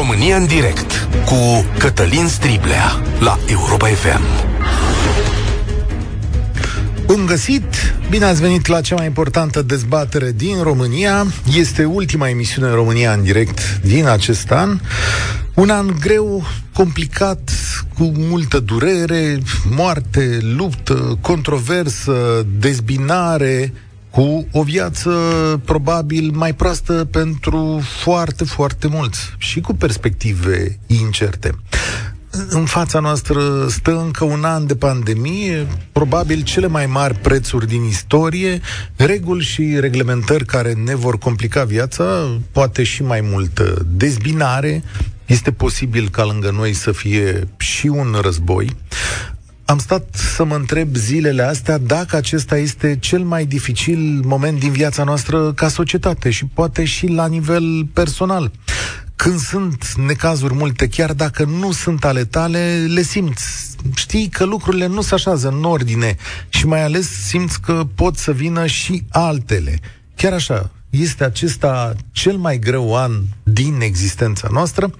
România în direct cu Cătălin Striblea la Europa FM. Bun găsit! Bine ați venit la cea mai importantă dezbatere din România. Este ultima emisiune în România în direct din acest an. Un an greu, complicat, cu multă durere, moarte, luptă, controversă, dezbinare, cu o viață probabil mai proastă pentru foarte, foarte mulți și cu perspective incerte. În fața noastră stă încă un an de pandemie, probabil cele mai mari prețuri din istorie, reguli și reglementări care ne vor complica viața, poate și mai multă dezbinare, este posibil ca lângă noi să fie și un război am stat să mă întreb zilele astea dacă acesta este cel mai dificil moment din viața noastră ca societate și poate și la nivel personal. Când sunt necazuri multe, chiar dacă nu sunt ale tale, le simți. Știi că lucrurile nu se așează în ordine și mai ales simți că pot să vină și altele. Chiar așa, este acesta cel mai greu an din existența noastră?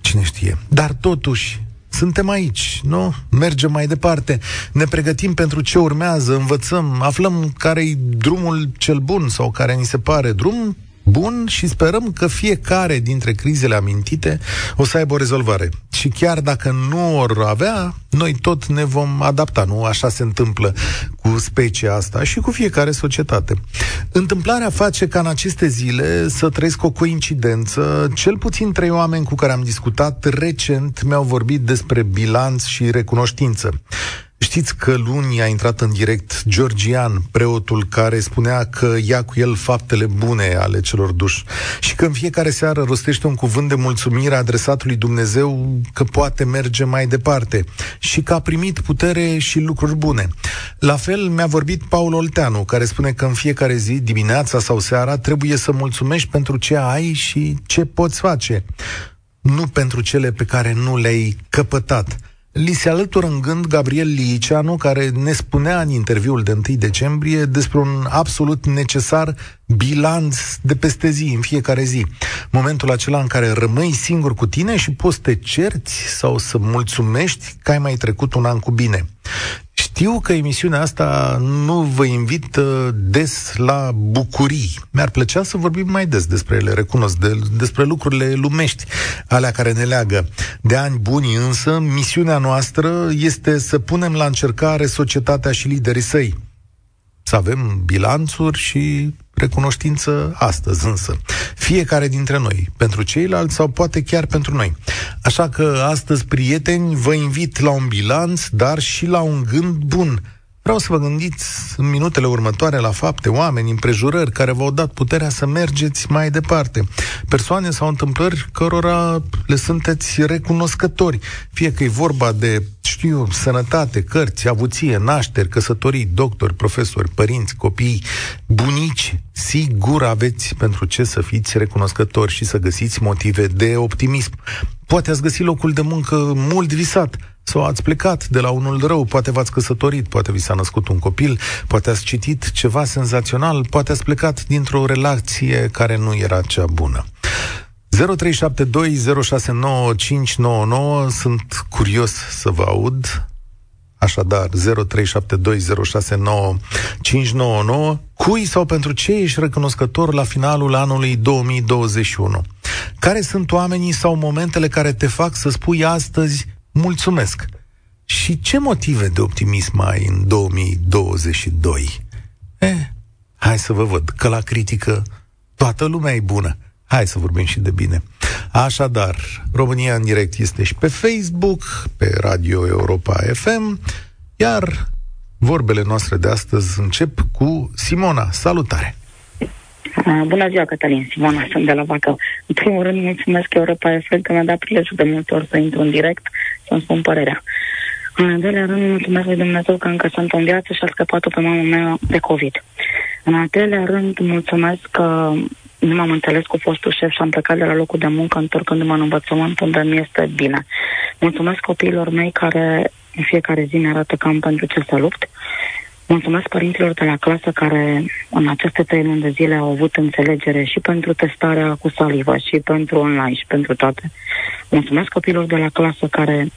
Cine știe. Dar totuși, suntem aici, nu? Mergem mai departe, ne pregătim pentru ce urmează, învățăm, aflăm care-i drumul cel bun sau care ni se pare drum bun și sperăm că fiecare dintre crizele amintite o să aibă o rezolvare. Și chiar dacă nu or avea, noi tot ne vom adapta, nu? Așa se întâmplă cu specia asta și cu fiecare societate. Întâmplarea face ca în aceste zile să trăiesc o coincidență. Cel puțin trei oameni cu care am discutat recent mi-au vorbit despre bilanț și recunoștință. Știți că luni a intrat în direct Georgian, preotul care spunea că ia cu el faptele bune ale celor duși și că în fiecare seară rostește un cuvânt de mulțumire adresat lui Dumnezeu că poate merge mai departe și că a primit putere și lucruri bune. La fel mi-a vorbit Paul Olteanu, care spune că în fiecare zi, dimineața sau seara, trebuie să mulțumești pentru ce ai și ce poți face, nu pentru cele pe care nu le-ai căpătat. Li se alătură în gând Gabriel Liceanu, care ne spunea în interviul de 1 decembrie despre un absolut necesar bilanț de peste zi, în fiecare zi. Momentul acela în care rămâi singur cu tine și poți să te cerți sau să mulțumești că ai mai trecut un an cu bine. Știu că emisiunea asta nu vă invit des la bucurii. Mi-ar plăcea să vorbim mai des despre ele, recunosc, de, despre lucrurile lumești, alea care ne leagă. De ani buni însă, misiunea noastră este să punem la încercare societatea și liderii săi. Să avem bilanțuri și recunoștință astăzi însă. Fiecare dintre noi, pentru ceilalți sau poate chiar pentru noi. Așa că astăzi, prieteni, vă invit la un bilanț, dar și la un gând bun Vreau să vă gândiți în minutele următoare la fapte, oameni, împrejurări care v-au dat puterea să mergeți mai departe. Persoane sau întâmplări cărora le sunteți recunoscători. Fie că e vorba de, știu sănătate, cărți, avuție, nașteri, căsătorii, doctori, profesori, părinți, copii, bunici. Sigur aveți pentru ce să fiți recunoscători și să găsiți motive de optimism. Poate ați găsit locul de muncă mult visat, sau ați plecat de la unul rău, poate v-ați căsătorit, poate vi s-a născut un copil, poate ați citit ceva senzațional, poate ați plecat dintr-o relație care nu era cea bună. 0372069599 Sunt curios să vă aud. Așadar, 0372069599 Cui sau pentru ce ești recunoscător la finalul anului 2021? Care sunt oamenii sau momentele care te fac să spui astăzi mulțumesc. Și ce motive de optimism ai în 2022? Eh, hai să vă văd că la critică toată lumea e bună. Hai să vorbim și de bine. Așadar, România în direct este și pe Facebook, pe Radio Europa FM, iar vorbele noastre de astăzi încep cu Simona. Salutare! Uh, bună ziua, Cătălin. Simona, sunt de la Bacău. În primul rând, mulțumesc Europa FM că mi-a dat prilejul de multe ori să intru în direct să-mi spun părerea. În al doilea rând, mulțumesc lui Dumnezeu că încă sunt în viață și a scăpat-o pe mama mea de COVID. În al treilea rând, mulțumesc că nu m-am înțeles cu fostul șef și am plecat de la locul de muncă întorcându-mă în învățământ unde mi este bine. Mulțumesc copiilor mei care în fiecare zi ne arată cam pentru ce să lupt. Mulțumesc părinților de la clasă care în aceste trei luni de zile au avut înțelegere și pentru testarea cu salivă, și pentru online, și pentru toate. Mulțumesc copilor de la clasă care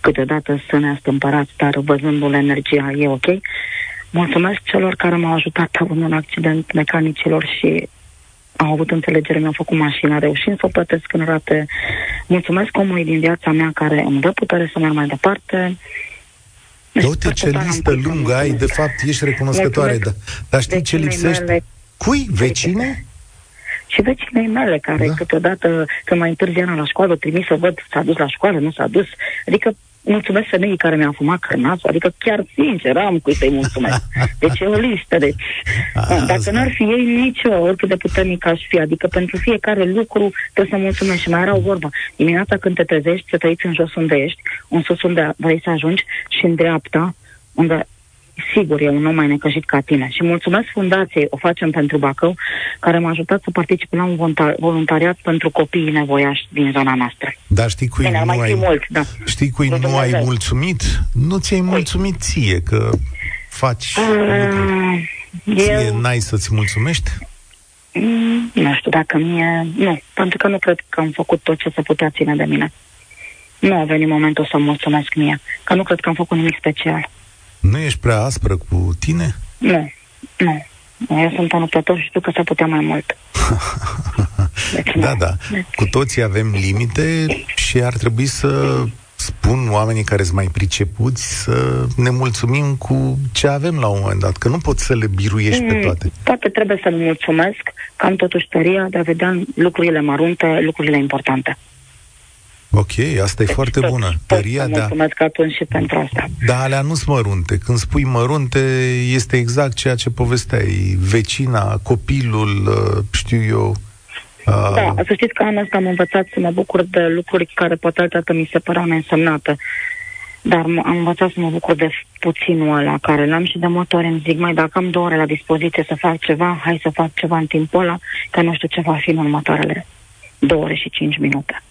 câteodată să ne astâmpărați, dar văzându-le energia e ok. Mulțumesc celor care m-au ajutat având un accident mecanicilor și au avut înțelegere, mi-au făcut mașina, reușind să o plătesc în rate. Mulțumesc omului din viața mea care îmi dă putere să merg mai departe. Uite ce listă lungă ai, de fapt ești recunoscătoare, da. dar știi ce lipsește? Mele, Cui? Vecine? Și vecinei mele, care da. câteodată, când mai întârzi la școală, trimis să văd s-a dus la școală, nu s-a dus. Adică mulțumesc femeii care mi-a fumat cărnațul, adică chiar sincer am cui să-i mulțumesc. Deci e o listă. Deci, A, dacă n-ar fi ei, nici eu, oricât de puternic aș fi. Adică pentru fiecare lucru trebuie să mulțumesc. Și mai era o vorbă. Dimineața când te trezești, să trăiți în jos unde ești, în sus unde vrei să ajungi și în dreapta, unde sigur e un om mai necăjit ca tine. Și mulțumesc fundației, o facem pentru Bacău, care m-a ajutat să participe la un voluntariat pentru copiii nevoiași din zona noastră. Dar știi cui Bine, nu mai ai, mult, da. Știi cui nu ai mulțumit? Nu ți-ai mulțumit ție, că faci uh, Ție eu... n-ai să-ți mulțumești? Mm, nu știu dacă mie... Nu, pentru că nu cred că am făcut tot ce se putea ține de mine. Nu a venit momentul să mulțumesc mie, că nu cred că am făcut nimic special. Nu ești prea aspră cu tine? Nu, nu. Eu sunt anuptător și știu că se putea mai mult. Deci, da, da. Cu toții avem limite și ar trebui să spun oamenii care sunt mai pricepuți să ne mulțumim cu ce avem la un moment dat, că nu poți să le biruiești mm, pe toate. Toate trebuie să-mi mulțumesc că am totuși tăria de a vedea lucrurile mărunte, lucrurile importante. Ok, asta e deci foarte tot, bună. Tăria de a... Mulțumesc atunci și pentru asta. Da, alea nu sunt mărunte. Când spui mărunte, este exact ceea ce povesteai. Vecina, copilul, uh, știu eu... Uh... Da, să știți că anul ăsta am învățat să mă bucur de lucruri care poate altădată mi se păreau neînsemnate. Dar am învățat să mă bucur de puținul ăla care l-am și de multe ori îmi zic, mai dacă am două ore la dispoziție să fac ceva, hai să fac ceva în timpul ăla, că nu știu ce va fi în următoarele două ore și cinci minute.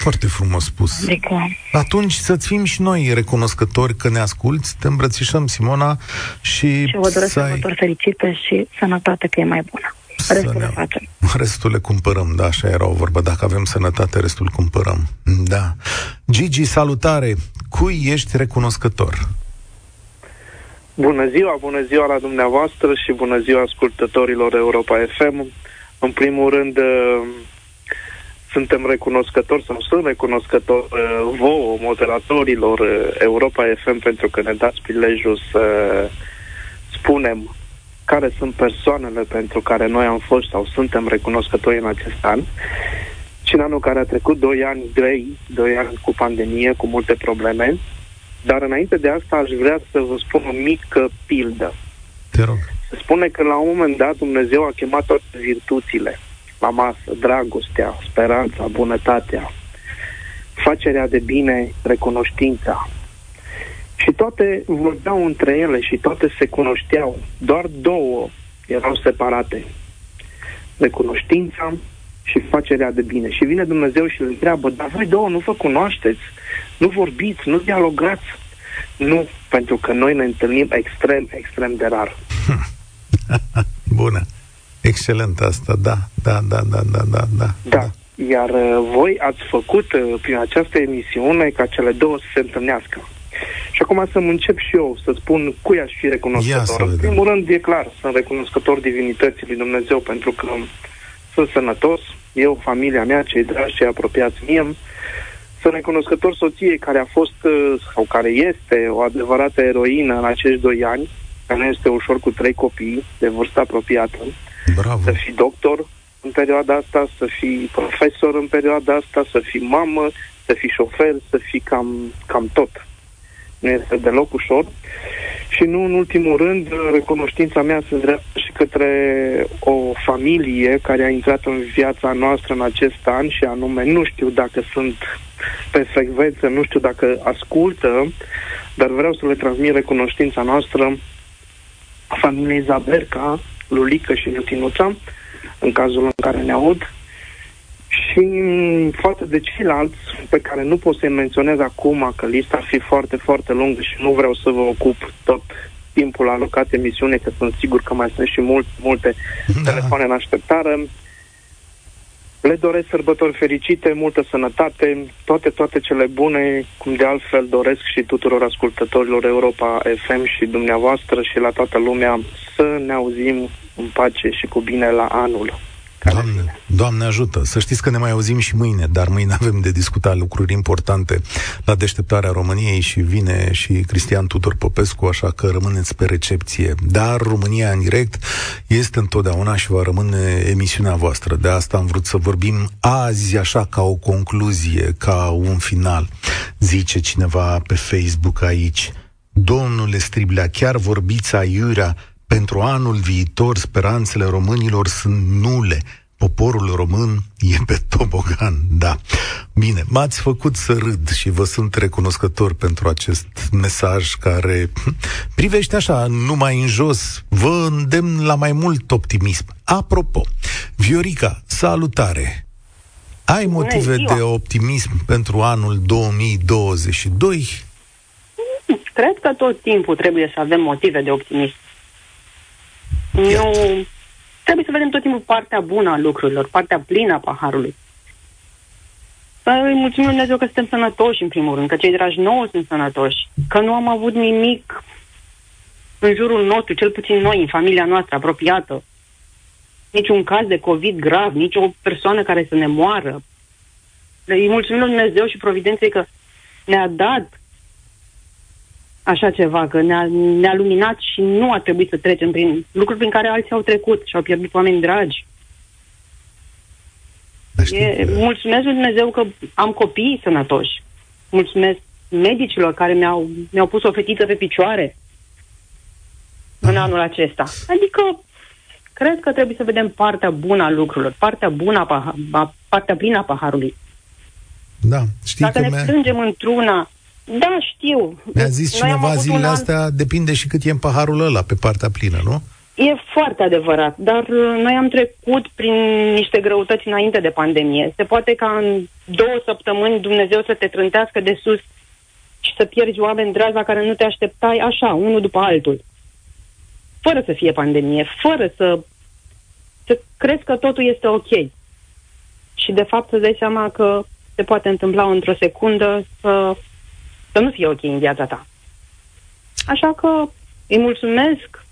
Foarte frumos spus. Adică... Atunci să-ți fim și noi recunoscători că ne asculți, te îmbrățișăm, Simona, și... Și vă doresc să ai... fericite și sănătate, că e mai bună. Restul ne... le facem. Restul le cumpărăm, da, așa era o vorbă. Dacă avem sănătate, restul cumpărăm. Da. Gigi, salutare! Cui ești recunoscător? Bună ziua, bună ziua la dumneavoastră și bună ziua ascultătorilor Europa FM. În primul rând, suntem recunoscători sau sunt recunoscători uh, vouă, moderatorilor uh, Europa FM, pentru că ne dați prilejul să spunem care sunt persoanele pentru care noi am fost sau suntem recunoscători în acest an. Și în anul care a trecut, doi ani grei, doi ani cu pandemie, cu multe probleme, dar înainte de asta aș vrea să vă spun o mică pildă. Te rog. Se spune că la un moment dat Dumnezeu a chemat toate virtuțile la masă, dragostea, speranța, bunătatea, facerea de bine, recunoștința. Și toate vorbeau între ele și toate se cunoșteau. Doar două erau separate. Recunoștința și facerea de bine. Și vine Dumnezeu și le întreabă, dar voi două nu vă cunoașteți, nu vorbiți, nu dialogați. Nu, pentru că noi ne întâlnim extrem, extrem de rar. Bună. Excelent asta, da, da, da, da, da, da, da. Da, iar uh, voi ați făcut uh, prin această emisiune ca cele două să se întâlnească. Și acum să încep și eu să spun cui aș fi recunoscător. În primul rând, e clar, sunt recunoscător divinității lui Dumnezeu pentru că sunt sănătos, eu, familia mea, cei dragi, cei apropiați mie. Sunt recunoscător soției care a fost, uh, sau care este, o adevărată eroină în acești doi ani, care nu este ușor cu trei copii de vârstă apropiată. Bravo. Să fii doctor în perioada asta, să fii profesor în perioada asta, să fii mamă, să fii șofer, să fii cam, cam tot. Nu este deloc ușor. Și nu în ultimul rând, recunoștința mea se dreaptă și către o familie care a intrat în viața noastră în acest an și anume, nu știu dacă sunt pe frecvență, nu știu dacă ascultă, dar vreau să le transmit recunoștința noastră familiei Zaberca, Lulică și Lutinuța, în cazul în care ne aud, și față de ceilalți pe care nu pot să-i menționez acum, că lista ar fi foarte, foarte lungă și nu vreau să vă ocup tot timpul alocat emisiune, că sunt sigur că mai sunt și mult, multe da. telefoane în așteptare. Le doresc sărbători fericite, multă sănătate, toate, toate cele bune, cum de altfel doresc și tuturor ascultătorilor Europa FM și dumneavoastră și la toată lumea să ne auzim în pace și cu bine la anul. Doamne, Doamne ajută! Să știți că ne mai auzim și mâine, dar mâine avem de discutat lucruri importante la deșteptarea României și vine și Cristian Tudor Popescu, așa că rămâneți pe recepție. Dar România în direct este întotdeauna și va rămâne emisiunea voastră. De asta am vrut să vorbim azi, așa ca o concluzie, ca un final. Zice cineva pe Facebook aici, Domnule Striblea, chiar vorbiți aiurea pentru anul viitor, speranțele românilor sunt nule. Poporul român e pe tobogan, da. Bine, m-ați făcut să râd și vă sunt recunoscător pentru acest mesaj care privește așa, numai în jos, vă îndemn la mai mult optimism. Apropo, Viorica, salutare! Ai motive de optimism pentru anul 2022? Cred că tot timpul trebuie să avem motive de optimism. Nu, trebuie să vedem tot timpul partea bună a lucrurilor, partea plină a paharului. Să îi mulțumim Lui Dumnezeu că suntem sănătoși, în primul rând, că cei dragi nouă sunt sănătoși, că nu am avut nimic în jurul nostru, cel puțin noi, în familia noastră apropiată, niciun caz de COVID grav, nici o persoană care să ne moară. Îi mulțumim Lui Dumnezeu și Providenței că ne-a dat așa ceva, că ne-a, ne-a luminat și nu a trebuit să trecem prin lucruri prin care alții au trecut și au pierdut oameni dragi. E, mulțumesc lui Dumnezeu că am copii sănătoși. Mulțumesc medicilor care mi-au, mi-au pus o fetiță pe picioare în anul acesta. Adică, cred că trebuie să vedem partea bună a lucrurilor, partea bună a, paha, a partea plină a paharului. Da, știi Dacă că ne plângem într-una da, știu. Mi-a zis Noi cineva zilele an... astea, depinde și cât e în paharul ăla, pe partea plină, nu? E foarte adevărat, dar uh, noi am trecut prin niște greutăți înainte de pandemie. Se poate ca în două săptămâni Dumnezeu să te trântească de sus și să pierzi oameni dragi la care nu te așteptai așa, unul după altul. Fără să fie pandemie, fără să, să crezi că totul este ok. Și de fapt să dai seama că se poate întâmpla într-o secundă să să nu fie ok în viața ta. Așa că îi mulțumesc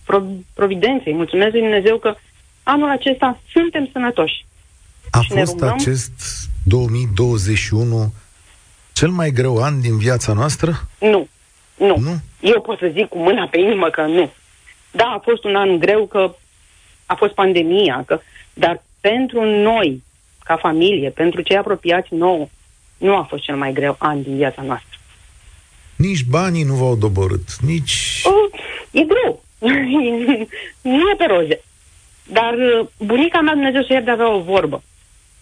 Providenței, îi mulțumesc lui Dumnezeu că anul acesta suntem sănătoși. A și fost rugăm... acest 2021 cel mai greu an din viața noastră? Nu. Nu. nu. Eu pot să zic cu mâna pe inimă că nu. Da, a fost un an greu că a fost pandemia, că, dar pentru noi, ca familie, pentru cei apropiați nouă, nu a fost cel mai greu an din viața noastră. Nici banii nu v-au doborât, nici... Uh, e greu. nu e pe roze. Dar uh, bunica mea, Dumnezeu să ierte, avea o vorbă.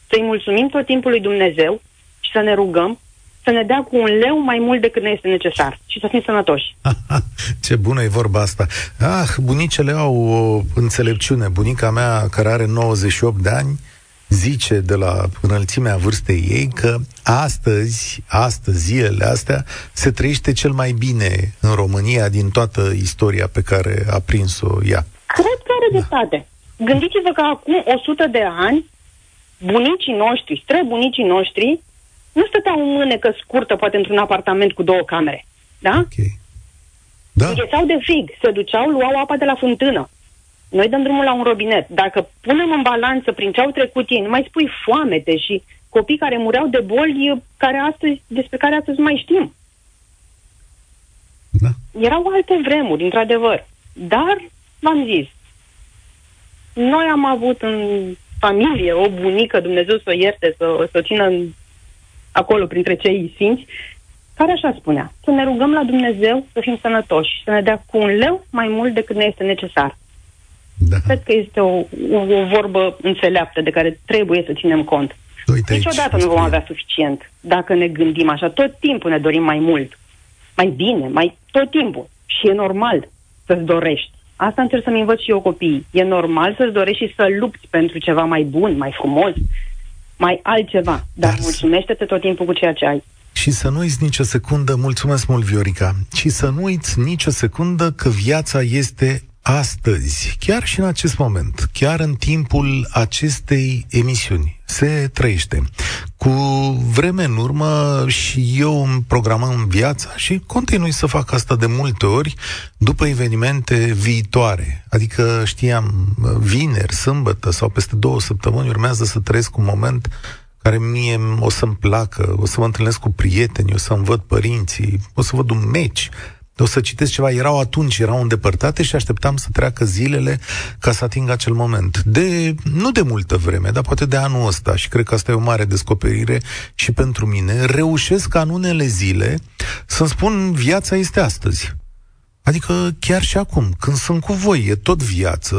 Să-i mulțumim tot timpul lui Dumnezeu și să ne rugăm să ne dea cu un leu mai mult decât ne este necesar și să fim sănătoși. Ce bună e vorba asta. Ah, bunicele au o înțelepciune. Bunica mea, care are 98 de ani, zice de la înălțimea vârstei ei că astăzi, astăzi, zilele astea, se trăiește cel mai bine în România din toată istoria pe care a prins-o ea. Cred că are dreptate. Da. Gândiți-vă că acum 100 de ani, bunicii noștri, străbunicii noștri, nu stăteau în mânecă scurtă, poate într-un apartament cu două camere. Da? Ok. Da. Înghețau de frig, se duceau, luau apa de la fântână. Noi dăm drumul la un robinet. Dacă punem în balanță prin ce au trecut ei, nu mai spui foamete și copii care mureau de boli care astăzi, despre care astăzi mai știm. Da. Erau alte vremuri, într-adevăr. Dar, v-am zis, noi am avut în familie o bunică, Dumnezeu să o ierte, să, să o țină în, acolo printre cei simți, care așa spunea, să ne rugăm la Dumnezeu să fim sănătoși, să ne dea cu un leu mai mult decât ne este necesar. Da. Cred că este o, o, o vorbă înțeleaptă de care trebuie să ținem cont. Uite Niciodată aici, nu vom avea suficient dacă ne gândim așa. Tot timpul ne dorim mai mult, mai bine, mai tot timpul. Și e normal să-ți dorești. Asta încerc să-mi învăț și eu copiii. E normal să-ți dorești și să lupți pentru ceva mai bun, mai frumos, mai altceva. Dar, Dar mulțumește-te tot timpul cu ceea ce ai. și să nu uiți nicio secundă, mulțumesc mult, Viorica, și să nu uiți nicio secundă că viața este astăzi, chiar și în acest moment, chiar în timpul acestei emisiuni, se trăiește. Cu vreme în urmă și eu îmi programam viața și continui să fac asta de multe ori după evenimente viitoare. Adică știam vineri, sâmbătă sau peste două săptămâni urmează să trăiesc un moment care mie o să-mi placă, o să mă întâlnesc cu prieteni, o să-mi văd părinții, o să văd un meci, o să citesc ceva, erau atunci, erau îndepărtate și așteptam să treacă zilele ca să ating acel moment. De, nu de multă vreme, dar poate de anul ăsta și cred că asta e o mare descoperire și pentru mine, reușesc ca în unele zile să-mi spun viața este astăzi. Adică chiar și acum, când sunt cu voi, e tot viață,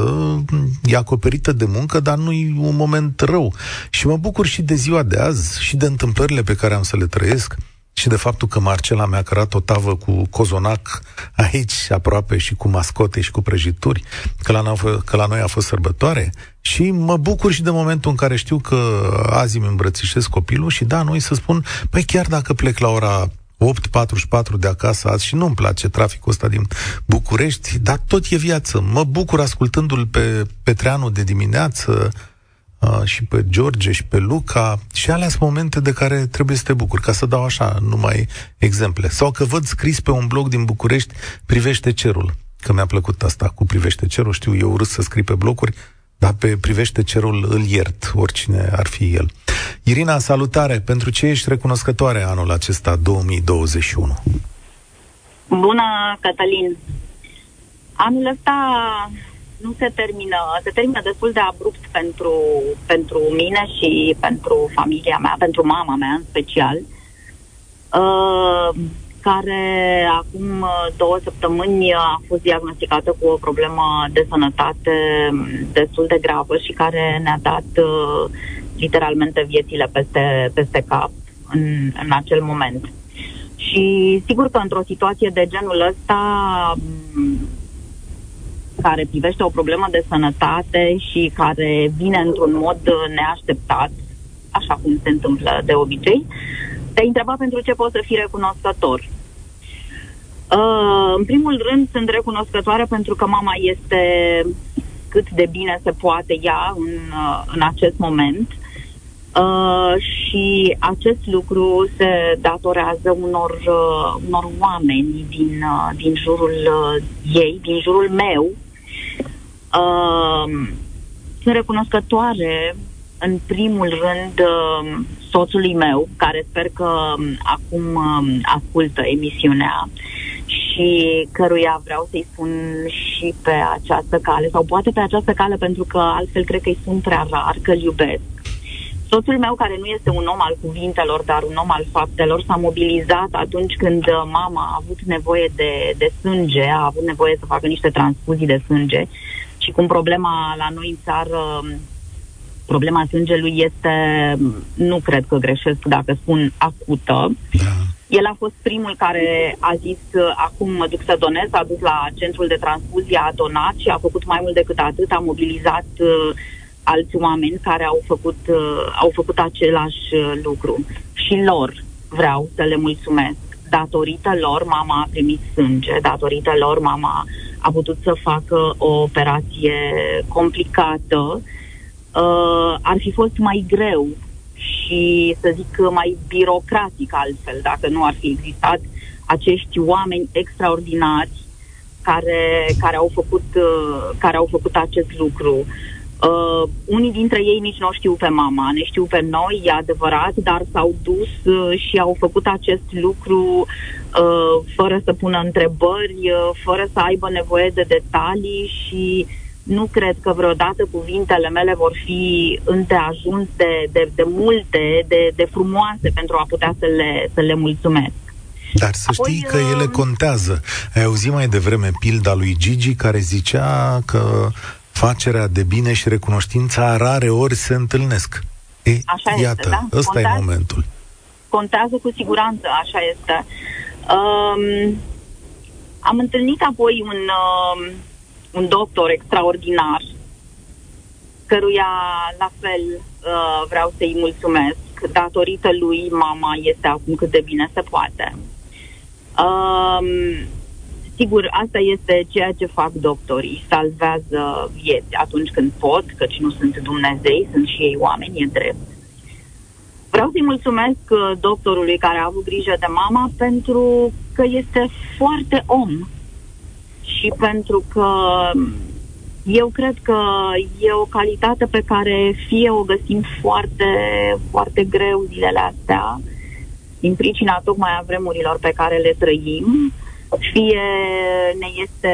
e acoperită de muncă, dar nu e un moment rău. Și mă bucur și de ziua de azi și de întâmplările pe care am să le trăiesc și de faptul că Marcela mi-a cărat o tavă cu cozonac aici aproape și cu mascote și cu prăjituri, că la, noi, că la noi a fost sărbătoare și mă bucur și de momentul în care știu că azi îmi îmbrățișez copilul și da, noi să spun, păi chiar dacă plec la ora 8.44 de acasă azi și nu-mi place traficul ăsta din București, dar tot e viață. Mă bucur ascultându-l pe Petreanu de dimineață, uh, și pe George și pe Luca și alea sunt momente de care trebuie să te bucuri, ca să dau așa numai exemple. Sau că văd scris pe un blog din București Privește cerul, că mi-a plăcut asta cu Privește cerul, știu, eu urât să scrii pe blocuri, dar pe Privește cerul îl iert, oricine ar fi el. Irina, salutare! Pentru ce ești recunoscătoare anul acesta 2021? Bună, Cătălin! Anul ăsta nu se termină, se termină destul de abrupt pentru, pentru mine și pentru familia mea, pentru mama mea în special, uh, care acum două săptămâni a fost diagnosticată cu o problemă de sănătate destul de gravă și care ne-a dat uh, literalmente viețile peste, peste cap în, în acel moment. Și sigur că într-o situație de genul ăsta care privește o problemă de sănătate și care vine într-un mod neașteptat, așa cum se întâmplă de obicei, te întreba pentru ce poți să fii recunoscător. Uh, în primul rând, sunt recunoscătoare pentru că mama este cât de bine se poate ea în, uh, în acest moment. Uh, și acest lucru se datorează unor, uh, unor oameni din, uh, din jurul uh, ei, din jurul meu, Uh, sunt recunoscătoare, în primul rând, uh, soțului meu, care sper că um, acum uh, ascultă emisiunea și căruia vreau să-i spun și pe această cale, sau poate pe această cale, pentru că altfel cred că îi sunt prea rar, că îl iubesc. Soțul meu, care nu este un om al cuvintelor, dar un om al faptelor, s-a mobilizat atunci când uh, mama a avut nevoie de, de sânge, a avut nevoie să facă niște transfuzii de sânge și cum problema la noi în țară, problema sângelui este, nu cred că greșesc dacă spun acută. Da. El a fost primul care a zis, acum mă duc să donez, a dus la centrul de transfuzie, a donat și a făcut mai mult decât atât, a mobilizat uh, alți oameni care au făcut, uh, au făcut același uh, lucru. Și lor vreau să le mulțumesc. Datorită lor, mama a primit sânge, datorită lor, mama a putut să facă o operație complicată, uh, ar fi fost mai greu și, să zic, mai birocratic altfel, dacă nu ar fi existat acești oameni extraordinari care, care, au, făcut, uh, care au făcut acest lucru. Uh, unii dintre ei nici nu știu pe mama, ne știu pe noi, e adevărat, dar s-au dus uh, și au făcut acest lucru uh, fără să pună întrebări, uh, fără să aibă nevoie de detalii și nu cred că vreodată cuvintele mele vor fi îndeajuns de, de, de multe, de, de frumoase pentru a putea să le, să le mulțumesc. Dar să Apoi, știi că ele uh, contează. Ai auzit mai devreme pilda lui Gigi care zicea că facerea de bine și recunoștința rare ori se întâlnesc. E, așa iată, este, da? ăsta contează, e momentul. Contează cu siguranță, așa este. Um, am întâlnit apoi un, um, un doctor extraordinar, căruia la fel uh, vreau să-i mulțumesc, datorită lui mama este acum cât de bine se poate. Um, sigur, asta este ceea ce fac doctorii, salvează vieți atunci când pot, căci nu sunt Dumnezei, sunt și ei oameni, e drept. Vreau să-i mulțumesc uh, doctorului care a avut grijă de mama pentru că este foarte om și pentru că eu cred că e o calitate pe care fie o găsim foarte, foarte greu zilele astea, din pricina tocmai a vremurilor pe care le trăim, fie ne este,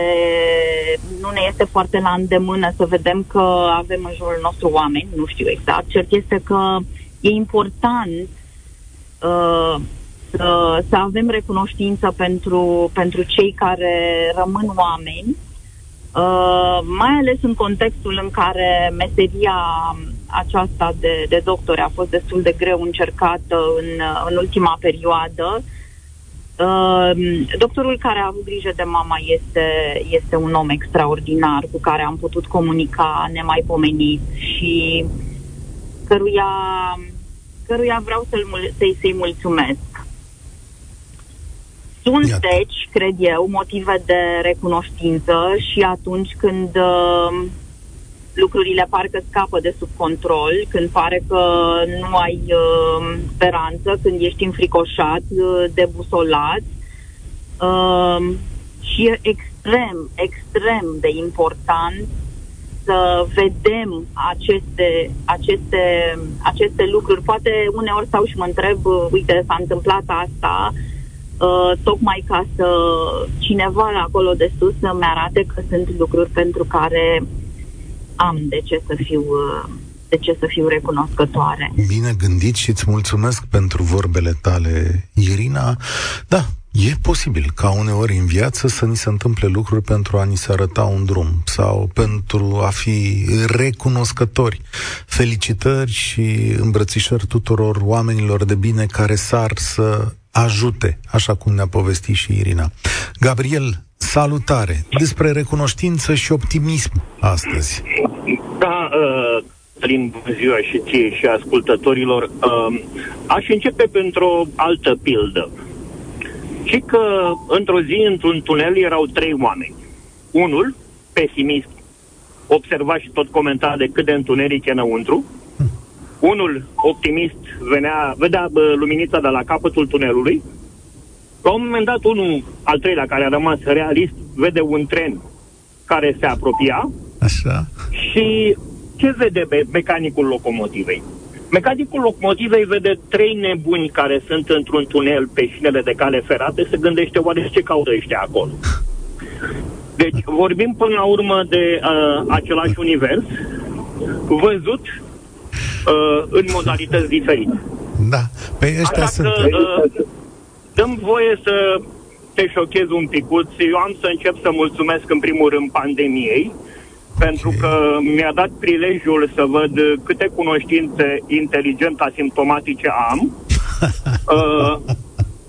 nu ne este foarte la îndemână să vedem că avem în jurul nostru oameni, nu știu exact. Cert este că e important uh, să, să avem recunoștință pentru, pentru cei care rămân oameni, uh, mai ales în contextul în care meseria aceasta de, de doctor a fost destul de greu încercată în, în ultima perioadă. Uh, doctorul care a avut grijă de mama este, este un om extraordinar cu care am putut comunica nemaipomenit și căruia, căruia vreau să-l, să-i, să-i mulțumesc. Sunt, Iată. deci, cred eu, motive de recunoștință și atunci când uh, lucrurile parcă scapă de sub control, când pare că nu ai uh, speranță, când ești înfricoșat, uh, debusolat. Uh, și e extrem, extrem de important să vedem aceste, aceste, aceste lucruri. Poate uneori stau și mă întreb, uh, uite, s-a întâmplat asta, uh, Uh, tocmai ca să cineva acolo de sus să-mi arate că sunt lucruri pentru care am de ce să fiu uh, de ce să fiu recunoscătoare. Bine gândit și îți mulțumesc pentru vorbele tale, Irina. Da, E posibil ca uneori în viață să ni se întâmple lucruri pentru a ni se arăta un drum sau pentru a fi recunoscători. Felicitări și îmbrățișări tuturor oamenilor de bine care sar să ajute, așa cum ne-a povestit și Irina. Gabriel, salutare! Despre recunoștință și optimism astăzi. Da, uh, Alin, bună ziua și ție și ascultătorilor. Uh, aș începe pentru o altă pildă. Și că într-o zi, într-un tunel, erau trei oameni. Unul, pesimist, observa și tot comenta de cât de întuneric e înăuntru. Unul, optimist, venea, vedea bă, luminița de la capătul tunelului. La un moment dat, unul, al treilea, care a rămas realist, vede un tren care se apropia. Așa. Și ce vede pe mecanicul locomotivei? Mecanicul locomotivei vede trei nebuni care sunt într-un tunel pe șinele de cale ferată, se gândește oare ce caută ăștia acolo. Deci vorbim până la urmă de uh, același univers, văzut uh, în modalități diferite. Da, pe ăștia Așa sunt. Că, uh, dăm voie să te șochez un picuț. Eu am să încep să mulțumesc în primul rând pandemiei, pentru că mi-a dat prilejul să văd câte cunoștințe inteligent asimptomatice am. uh,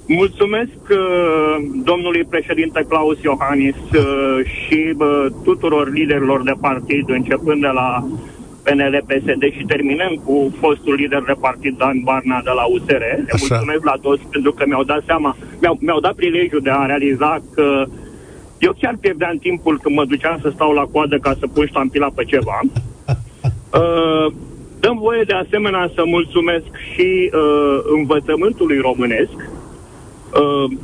mulțumesc uh, domnului președinte Claus Iohannis uh, și uh, tuturor liderilor de partid, începând de la PNL, PSD și terminăm cu fostul lider de partid Dan Barna de la USR. Le mulțumesc la toți pentru că mi-au dat seama, mi-au, mi-au dat prilejul de a realiza că eu chiar pierdeam timpul când mă duceam să stau la coadă ca să pun ștampila pe ceva. Uh, dăm voie de asemenea să mulțumesc și uh, învățământului românesc. Uh,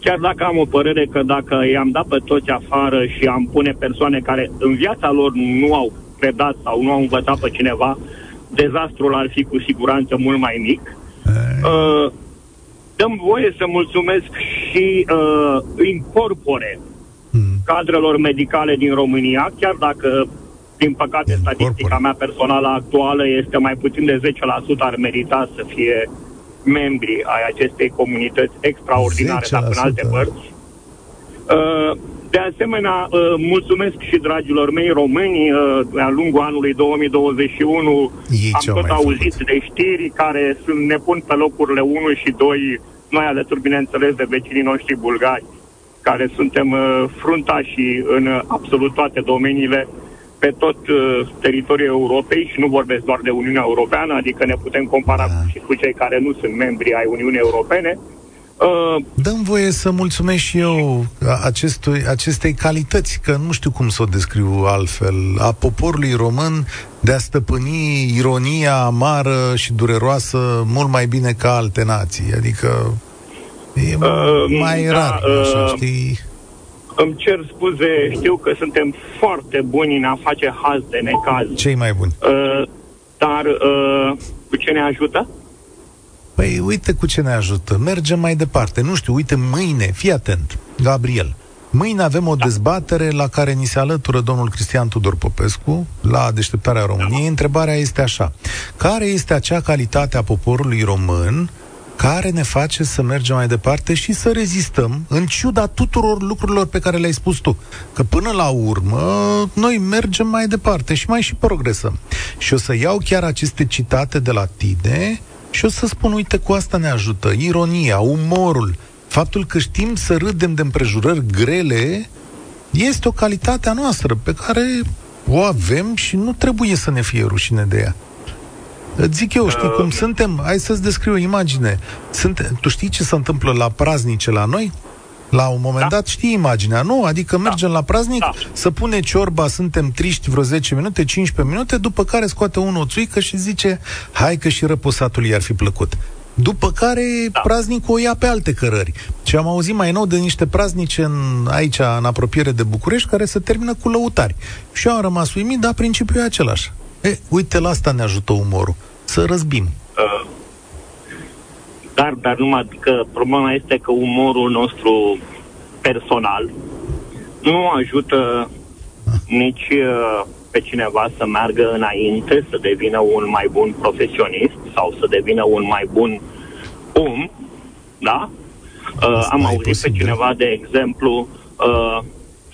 chiar dacă am o părere că dacă i-am dat pe toți afară și am pune persoane care în viața lor nu au predat sau nu au învățat pe cineva, dezastrul ar fi cu siguranță mult mai mic. Uh, dăm voie să mulțumesc și uh, incorpore hmm. cadrelor medicale din România, chiar dacă, din păcate, incorpore. statistica mea personală actuală este mai puțin de 10% ar merita să fie membri ai acestei comunități extraordinare, dar în alte părți. Uh, de asemenea, uh, mulțumesc și dragilor mei români, uh, de-a lungul anului 2021 Ei am tot auzit făcut. de știri care sunt, ne pun pe locurile 1 și 2, noi alături, bineînțeles, de vecinii noștri bulgari, care suntem uh, fruntași în absolut toate domeniile. pe tot uh, teritoriul Europei și nu vorbesc doar de Uniunea Europeană, adică ne putem compara Da. și cu cei care nu sunt membri ai Uniunii Europene. Uh, Dăm voie să mulțumesc și eu acestui, acestei calități, că nu știu cum să o descriu altfel, a poporului român de a stăpâni ironia amară și dureroasă mult mai bine ca alte nații. Adică e Uh, mai da, rar, așa, uh, știi? îmi cer scuze, știu că suntem foarte buni în a face haz de necaz, Cei mai buni. uh, dar uh, cu ce ne ajută? Păi uite cu ce ne ajută. Mergem mai departe. Nu știu, uite, mâine, fii atent, Gabriel. Mâine avem o dezbatere la care ni se alătură domnul Cristian Tudor Popescu la deșteptarea României. Întrebarea este așa. Care este acea calitate a poporului român care ne face să mergem mai departe și să rezistăm, în ciuda tuturor lucrurilor pe care le-ai spus tu. Că până la urmă, noi mergem mai departe și mai și progresăm. Și o să iau chiar aceste citate de la tine și o să spun, uite, cu asta ne ajută. Ironia, umorul, faptul că știm să râdem de împrejurări grele, este o calitate a noastră pe care o avem și nu trebuie să ne fie rușine de ea. Îți zic eu, știi cum suntem? Hai să-ți descriu o imagine. Sunt, tu știi ce se întâmplă la praznice la noi? La un moment Da. dat știi imaginea, nu? Adică mergem la praznic, Da. să pune ciorba, suntem triști vreo 10 minute, 15 minute, după care scoate unul o țuică și zice, hai că și răposatul i-ar fi plăcut. După care Da. praznicul o ia pe alte cărări. Și am auzit mai nou de niște praznice în, aici, în apropiere de București, care se termină cu lăutari. Și eu am rămas uimit, dar principiul e același. E, uite, la asta ne ajută umorul. Să răzbim. Uh, dar, dar numai că problema este că umorul nostru personal nu ajută nici uh, pe cineva să meargă înainte, să devină un mai bun profesionist sau să devină un mai bun om, da? Uh, Asta am e auzit posibil. pe cineva, de exemplu, uh,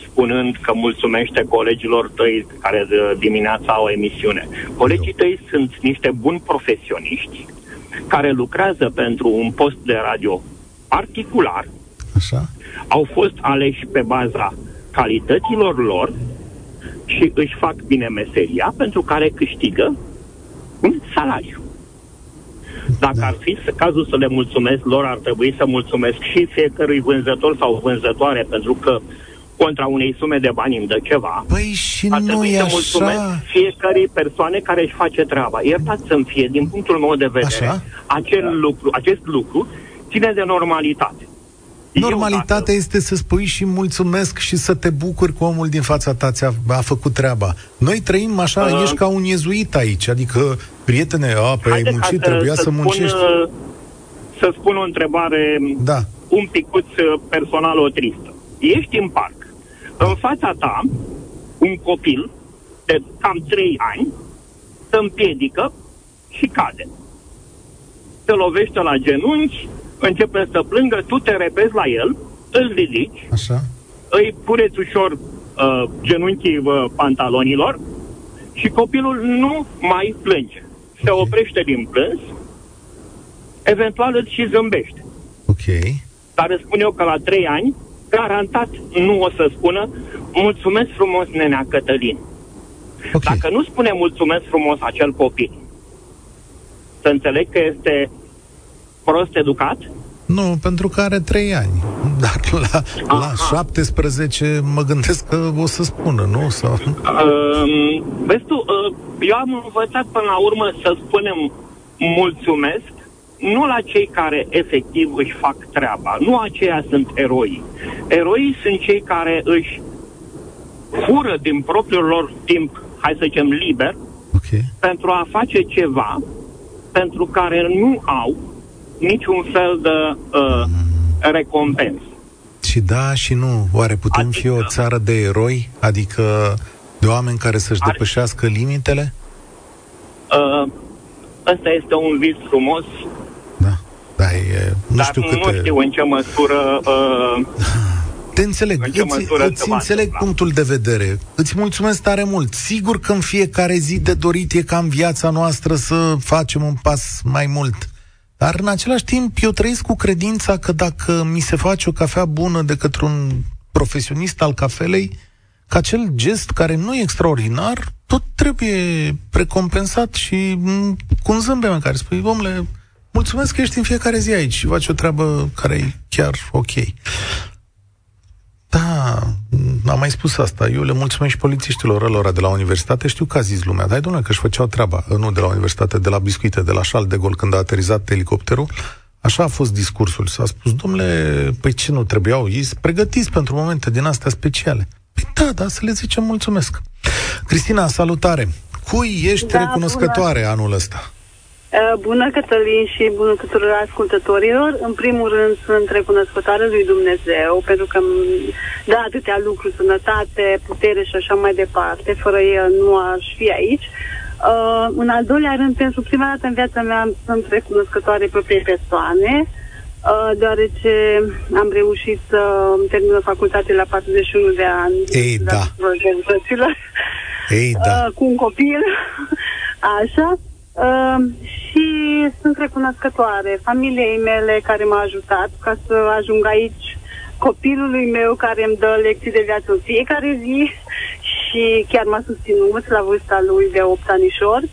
spunând că mulțumește colegilor tăi care de dimineața au emisiune. Colegii tăi sunt niște buni profesioniști care lucrează pentru un post de radio particular, Așa? au fost aleși pe baza calităților lor și își fac bine meseria pentru care câștigă un salariu. Dacă Da. ar fi să- cazul să le mulțumesc lor, ar trebui să mulțumesc și fiecărui vânzător sau vânzătoare, pentru că contra unei sume de bani îmi dă ceva. Păi și Ar nu trebui e să mulțumesc așa. fiecărei persoane care își face treaba. Iertați să-mi fie, din punctul meu de vedere, Așa? acel lucru, acest lucru ține de normalitate. Eu, Normalitatea dacă- este să spui și mulțumesc și să te bucuri că omul din fața ta ți-a a făcut treaba. Noi trăim așa, Uh. ești ca un iezuit aici, adică, prietene, a, păi ai Haide ca muncit, trebuia să, spun, muncești. uh, Să spun o întrebare Da. un picuț uh, personal o tristă. Ești în parc. În fața ta, un copil de cam 3 ani se împiedică și cade. Se lovește la genunchi, începe să plângă, tu te repezi la el, îl ridici, Așa? îi puneți ușor uh, genunchii uh, pantalonilor și copilul nu mai plânge. Se Ok. oprește din plâns, eventual îți și zâmbește. Ok. Dar îți spun eu că la trei ani, garantat nu o să spună mulțumesc frumos, nenea Cătălin. Ok. Dacă nu spune mulțumesc frumos acel copil, să înțeleg că este prost educat? Nu, pentru că are trei ani. Dar la, la Aha. 17 mă gândesc că o să spună, nu? Sau... Uh, vezi tu, uh, eu am învățat până la urmă să spunem mulțumesc nu la cei care efectiv își fac treaba. Nu aceia sunt eroi. Eroii sunt cei care își fură din propriul lor timp, hai să zicem liber, Ok. pentru a face ceva pentru care nu au niciun fel de uh, recompensă. Și da și nu. Oare putem fi o Adică- țară de eroi? Adică de oameni care să-și Ar- depășească limitele? Uh, ăsta este un vis frumos, Da. Da, e, nu dar știu nu câte... știu în ce măsură uh, Te înțeleg, În ce îți, măsură îți se va înțeleg întâmpla? punctul de vedere. Îți mulțumesc tare mult. Sigur că în fiecare zi de dorit e ca în viața noastră să facem un pas mai mult. Dar în același timp eu trăiesc cu credința că dacă mi se face o cafea bună de către un profesionist al cafelei, că acel gest care nu e extraordinar, tot trebuie recompensat și m, cu un zâmbet în care spui, omule, mulțumesc că ești în fiecare zi aici și faci o treabă care e chiar ok. Da, am mai spus asta. Eu le mulțumesc și polițiștilor ălora de la universitate. Știu că a zis lumea, dar domnule, că își făceau treaba. Nu de la universitate, de la biscuite, de la șal de gol, când a aterizat elicopterul. Așa a fost discursul. S-a spus, domnule, păi ce nu trebuiau? Ei pregătiți pentru momente din astea speciale. Păi da, da, să le zicem mulțumesc. Cristina, salutare! Cui ești da, recunoscătoare bună. anul ăsta? Uh, bună, Cătălin, și bună tuturor ascultătorilor. În primul rând, sunt recunoscătoare lui Dumnezeu, pentru că da atâtea lucruri, sănătate, putere și așa mai departe. Fără el nu aș fi aici. Uh, în al doilea rând, pentru prima dată în viața mea sunt recunoscătoare propriei persoane, uh, deoarece am reușit să termin facultate la 41 de ani. Ei, da. Ei, da. Uh, cu un copil. Așa. Uh, și sunt recunoscătoare familiei mele care m-a ajutat ca să ajung aici, copilului meu care îmi dă lecții de viață în fiecare zi și chiar m-a susținut la vârsta lui de 8 anișori.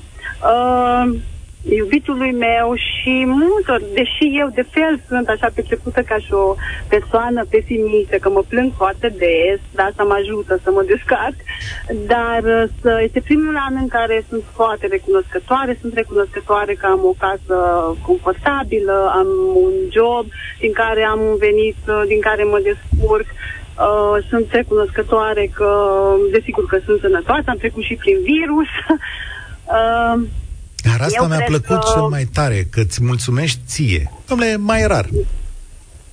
Uh, iubitului meu și multor, deși eu de fel sunt așa percepută ca și o persoană pesimistă, că mă plâng foarte des, da, să mă ajută să mă descarc, dar uh, să, este primul an în care sunt foarte recunoscătoare, sunt recunoscătoare că am o casă confortabilă, am un job din care am venit, uh, din care mă descurc, Uh, sunt recunoscătoare că, desigur că sunt sănătoasă, am trecut și prin virus. uh, dar asta Eu mi-a plăcut că... cel mai tare, că îți mulțumești ție. Domnule, mai rar.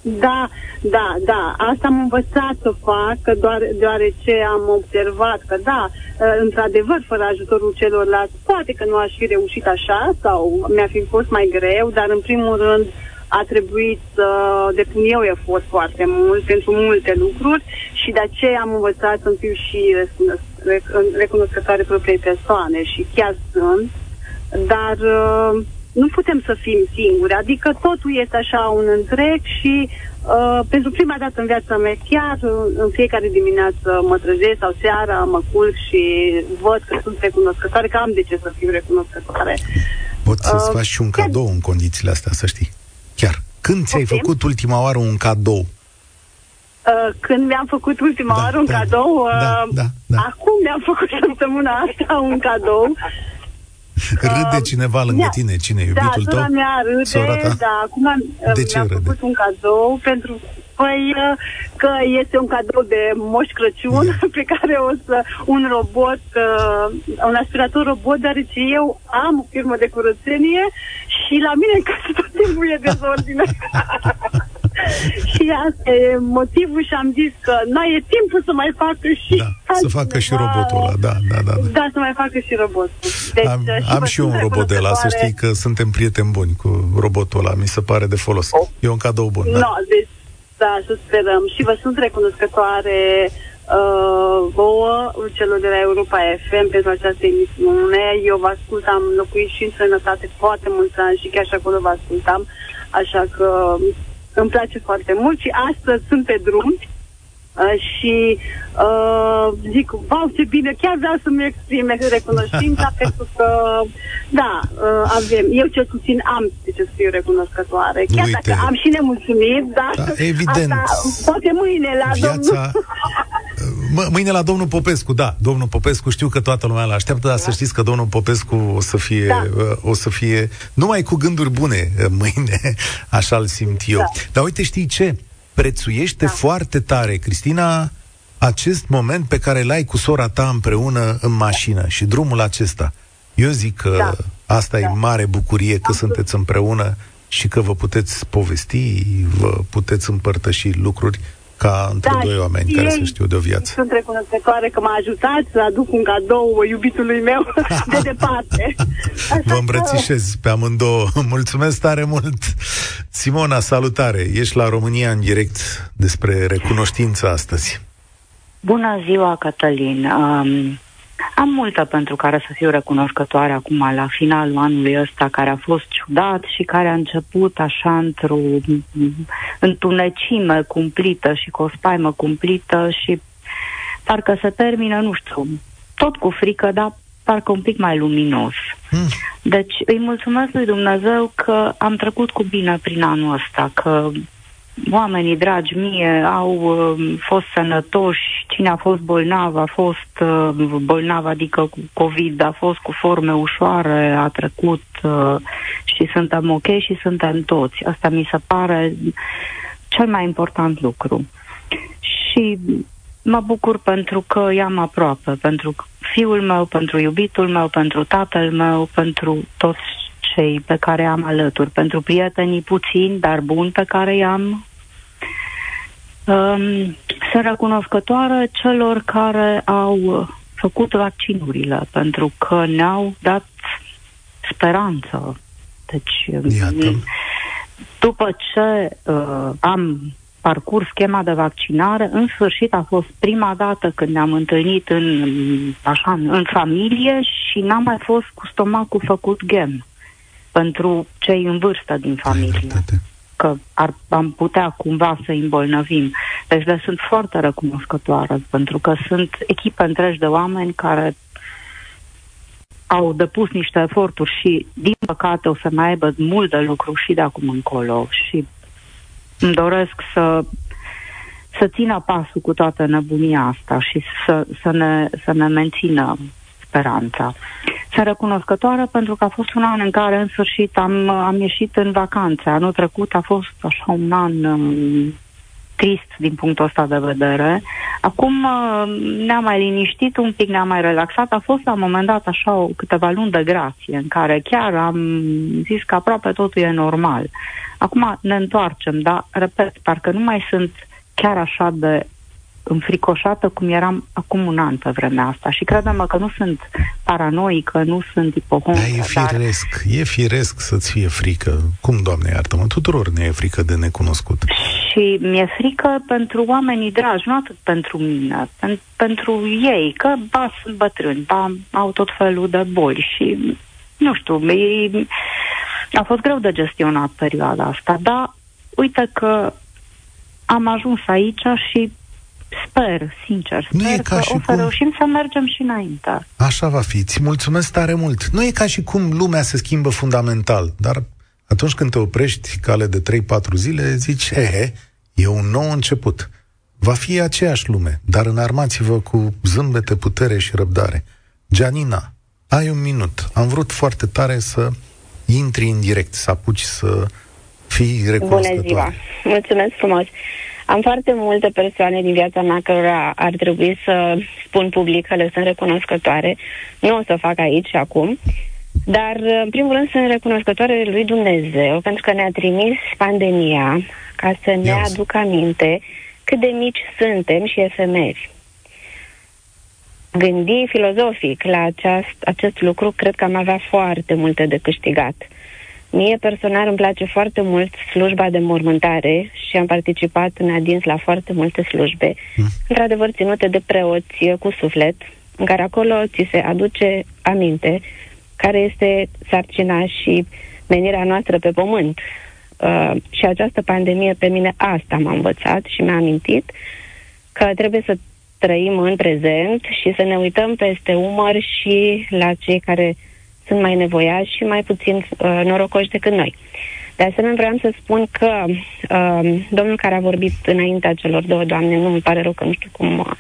Da, da, da. Asta am învățat să fac, doar, deoarece am observat că, da, ă, într-adevăr, fără ajutorul celorlalți, poate că nu aș fi reușit așa sau mi-a fi fost mai greu, dar, în primul rând, a trebuit să depun eu efort foarte mult pentru multe lucruri și de aceea am învățat să fiu și recunoscătoare propriei persoane și chiar sunt dar uh, nu putem să fim singuri, adică totul este așa un întreg și uh, pentru prima dată în viața mea chiar uh, în fiecare dimineață mă trezesc sau seara mă culc și văd că sunt recunoscătoare, că am de ce să fiu recunoscătoare. Poți să-ți uh, faci și un cadou chiar... în condițiile astea, să știi. Chiar. Când ți-ai okay. făcut ultima oară un cadou? Uh, când mi-am făcut ultima da, oară un da, cadou, uh, da, da, da. acum mi-am făcut săptămâna asta un cadou Râde cineva lângă da, tine? Cine? Iubitul da, tău? Da, mea râde, Sora ta? da. Acum de ce mi-am râde? făcut un cadou pentru Păi că este un cadou de Moș Crăciun pe care o să un robot, uh, un aspirator robot, deoarece eu am o firmă de curățenie și la mine în casă tot timpul e dezordine. și asta e motivul și am zis că nu e timpul să mai facă și da, să facă și robotul ăla, da, da, da, da. Da, să mai facă și robotul. Deci, am și, am și eu un robot de la, să știi că suntem prieteni buni cu robotul ăla, mi se pare de folos. Oh. E un cadou bun, da. No, deci, da, să sperăm. Și vă sunt recunoscătoare uh, vouă, celor de la Europa FM pentru această emisiune. Eu vă ascult, am locuit și în sănătate foarte mulți ani și chiar și acolo vă ascultam, așa că îmi place foarte mult și astăzi sunt pe drum. uh, și uh, zic, wow, ce bine, chiar vreau să-mi exprime recunoștința pentru că, da, uh, avem, eu cel puțin am de ce să fiu recunoscătoare. Chiar Uite. dacă am și nemulțumit, dar da, evident. Asta, poate mâine la Viața... domnul... M- mâine la domnul Popescu, da, domnul Popescu, știu că toată lumea îl așteaptă, dar da. să știți că domnul Popescu o să fie, da. Uh, o să fie numai cu gânduri bune uh, mâine, așa-l simt eu. Da. Dar uite, știi ce? Prețuiește da. foarte tare, Cristina, acest moment pe care l-ai cu sora ta împreună în mașină și drumul acesta. Eu zic că da. asta da. e mare bucurie că sunteți împreună și că vă puteți povesti, vă puteți împărtăși lucruri ca între da, doi oameni care să știu de o viață. Sunt recunoscătoare că m-a ajutat să aduc un cadou iubitului meu de departe. Așa Vă îmbrățișez pe amândouă. Mulțumesc tare mult! Simona, salutare! Ești la România în direct despre recunoștință astăzi. Bună ziua, Cătălin! Um, am multă pentru care să fiu recunoscătoare acum la finalul anului ăsta care a fost ciudat și care a început așa într-o întunecime cumplită și cu o spaimă cumplită și parcă se termină, nu știu, tot cu frică, dar parcă un pic mai luminos. Mm. Deci îi mulțumesc lui Dumnezeu că am trecut cu bine prin anul ăsta, că oamenii dragi mie au uh, fost sănătoși, cine a fost bolnav a fost uh, bolnav, adică cu COVID, a fost cu forme ușoare, a trecut uh, și suntem ok și suntem toți. Asta mi se pare cel mai important lucru. Și mă bucur pentru că i-am aproape, pentru fiul meu, pentru iubitul meu, pentru tatăl meu, pentru toți cei pe care am alături, pentru prietenii puțini, dar buni pe care i-am. Um, sunt recunoscătoare celor care au făcut vaccinurile, pentru că ne-au dat speranță. Deci, Iată. după ce uh, am parcurs schema de vaccinare, în sfârșit a fost prima dată când ne-am întâlnit în, așa, în familie și n-am mai fost cu stomacul făcut gem pentru cei în vârstă din familie. Că ar, am putea cumva să îi îmbolnăvim. Deci le sunt foarte recunoscătoare pentru că sunt echipe întregi de oameni care au depus niște eforturi și, din păcate, o să mai aibă mult de lucru și de acum încolo. Și îmi doresc să, să țină pasul cu toată nebunia asta și să, să, ne, să ne mențină speranța. Sunt recunoscătoare pentru că a fost un an în care, în sfârșit, am, am ieșit în vacanțe. Anul trecut a fost așa un an um, trist din punctul ăsta de vedere. Acum uh, ne-am mai liniștit un pic, ne-am mai relaxat. A fost la un moment dat așa o, câteva luni de grație în care chiar am zis că aproape totul e normal. Acum ne întoarcem, dar, repet, parcă nu mai sunt chiar așa de înfricoșată cum eram acum un an pe vremea asta. Și credem că nu sunt paranoică, nu sunt ipohondră. Da, e firesc, dar... e firesc să-ți fie frică. Cum, Doamne, iartă-mă, tuturor ne e frică de necunoscut. Și mi-e frică pentru oamenii dragi, nu atât pentru mine, pen- pentru ei, că ba sunt bătrâni, ba au tot felul de boli și, nu știu, e, a fost greu de gestionat perioada asta, dar uite că am ajuns aici și Sper, sincer, sper nu e ca că și o să cum... reușim să mergem și înainte. Așa va fi. Ți mulțumesc tare mult. Nu e ca și cum lumea se schimbă fundamental, dar atunci când te oprești cale de 3-4 zile, zici, he, he, e un nou început. Va fi aceeași lume, dar înarmați-vă cu zâmbete, putere și răbdare. Gianina, ai un minut. Am vrut foarte tare să intri în direct, să apuci să fii recunoscătoare. Bună ziua! Mulțumesc frumos! Am foarte multe persoane din viața mea care ar trebui să spun public că le sunt recunoscătoare. Nu o să fac aici și acum. Dar, în primul rând, sunt recunoscătoare lui Dumnezeu pentru că ne-a trimis pandemia ca să ne yes. aducă aminte cât de mici suntem și efemeri. Gândi filozofic la aceast, acest lucru, cred că am avea foarte multe de câștigat. Mie personal îmi place foarte mult slujba de mormântare și am participat în adins la foarte multe slujbe, mm. într-adevăr ținute de preoți cu suflet, în care acolo ți se aduce aminte care este sarcina și menirea noastră pe pământ. Uh, și această pandemie pe mine asta m-a învățat și mi-a amintit că trebuie să trăim în prezent și să ne uităm peste umăr și la cei care sunt mai nevoiași și mai puțin uh, norocoși decât noi. De asemenea, vreau să spun că uh, domnul care a vorbit înaintea celor două doamne, nu mi pare rău că nu știu cum uh,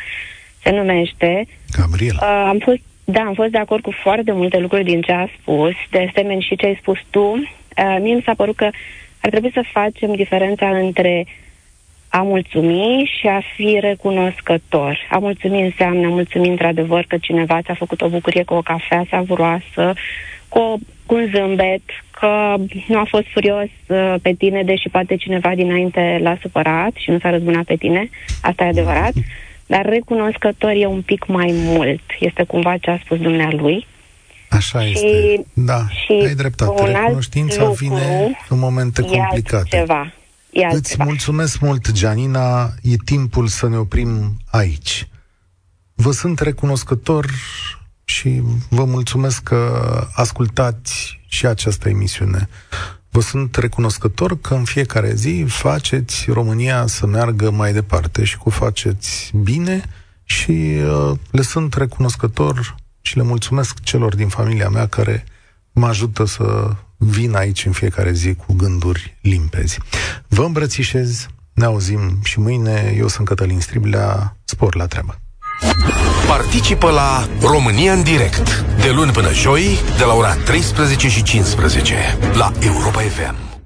se numește. Gabriela. Uh, am fost, da, am fost de acord cu foarte multe lucruri din ce a spus, de asemenea și ce ai spus tu. Uh, mie mi s-a părut că ar trebui să facem diferența între a mulțumi și a fi recunoscător. A mulțumi înseamnă a mulțumi într-adevăr că cineva ți-a făcut o bucurie cu o cafea savuroasă, cu, o, cu un zâmbet, că nu a fost furios uh, pe tine, deși poate cineva dinainte l-a supărat și nu s-a răzbunat pe tine. Asta e adevărat. Dar recunoscător e un pic mai mult. Este cumva ce a spus dumnealui. Așa și, este. Da, și ai dreptate. Recunoștința vine în momente complicate. Ceva. E Îți mulțumesc mult, Gianina. E timpul să ne oprim aici. Vă sunt recunoscător și vă mulțumesc că ascultați și această emisiune. Vă sunt recunoscător că în fiecare zi faceți România să meargă mai departe și cu faceți bine și uh, le sunt recunoscător și le mulțumesc celor din familia mea care mă ajută să vin aici în fiecare zi cu gânduri limpezi. Vă îmbrățișez, ne auzim și mâine. Eu sunt Cătălin Striblea, spor la treabă. Participă la România în direct, de luni până joi, de la ora 13 și 15, la Europa FM.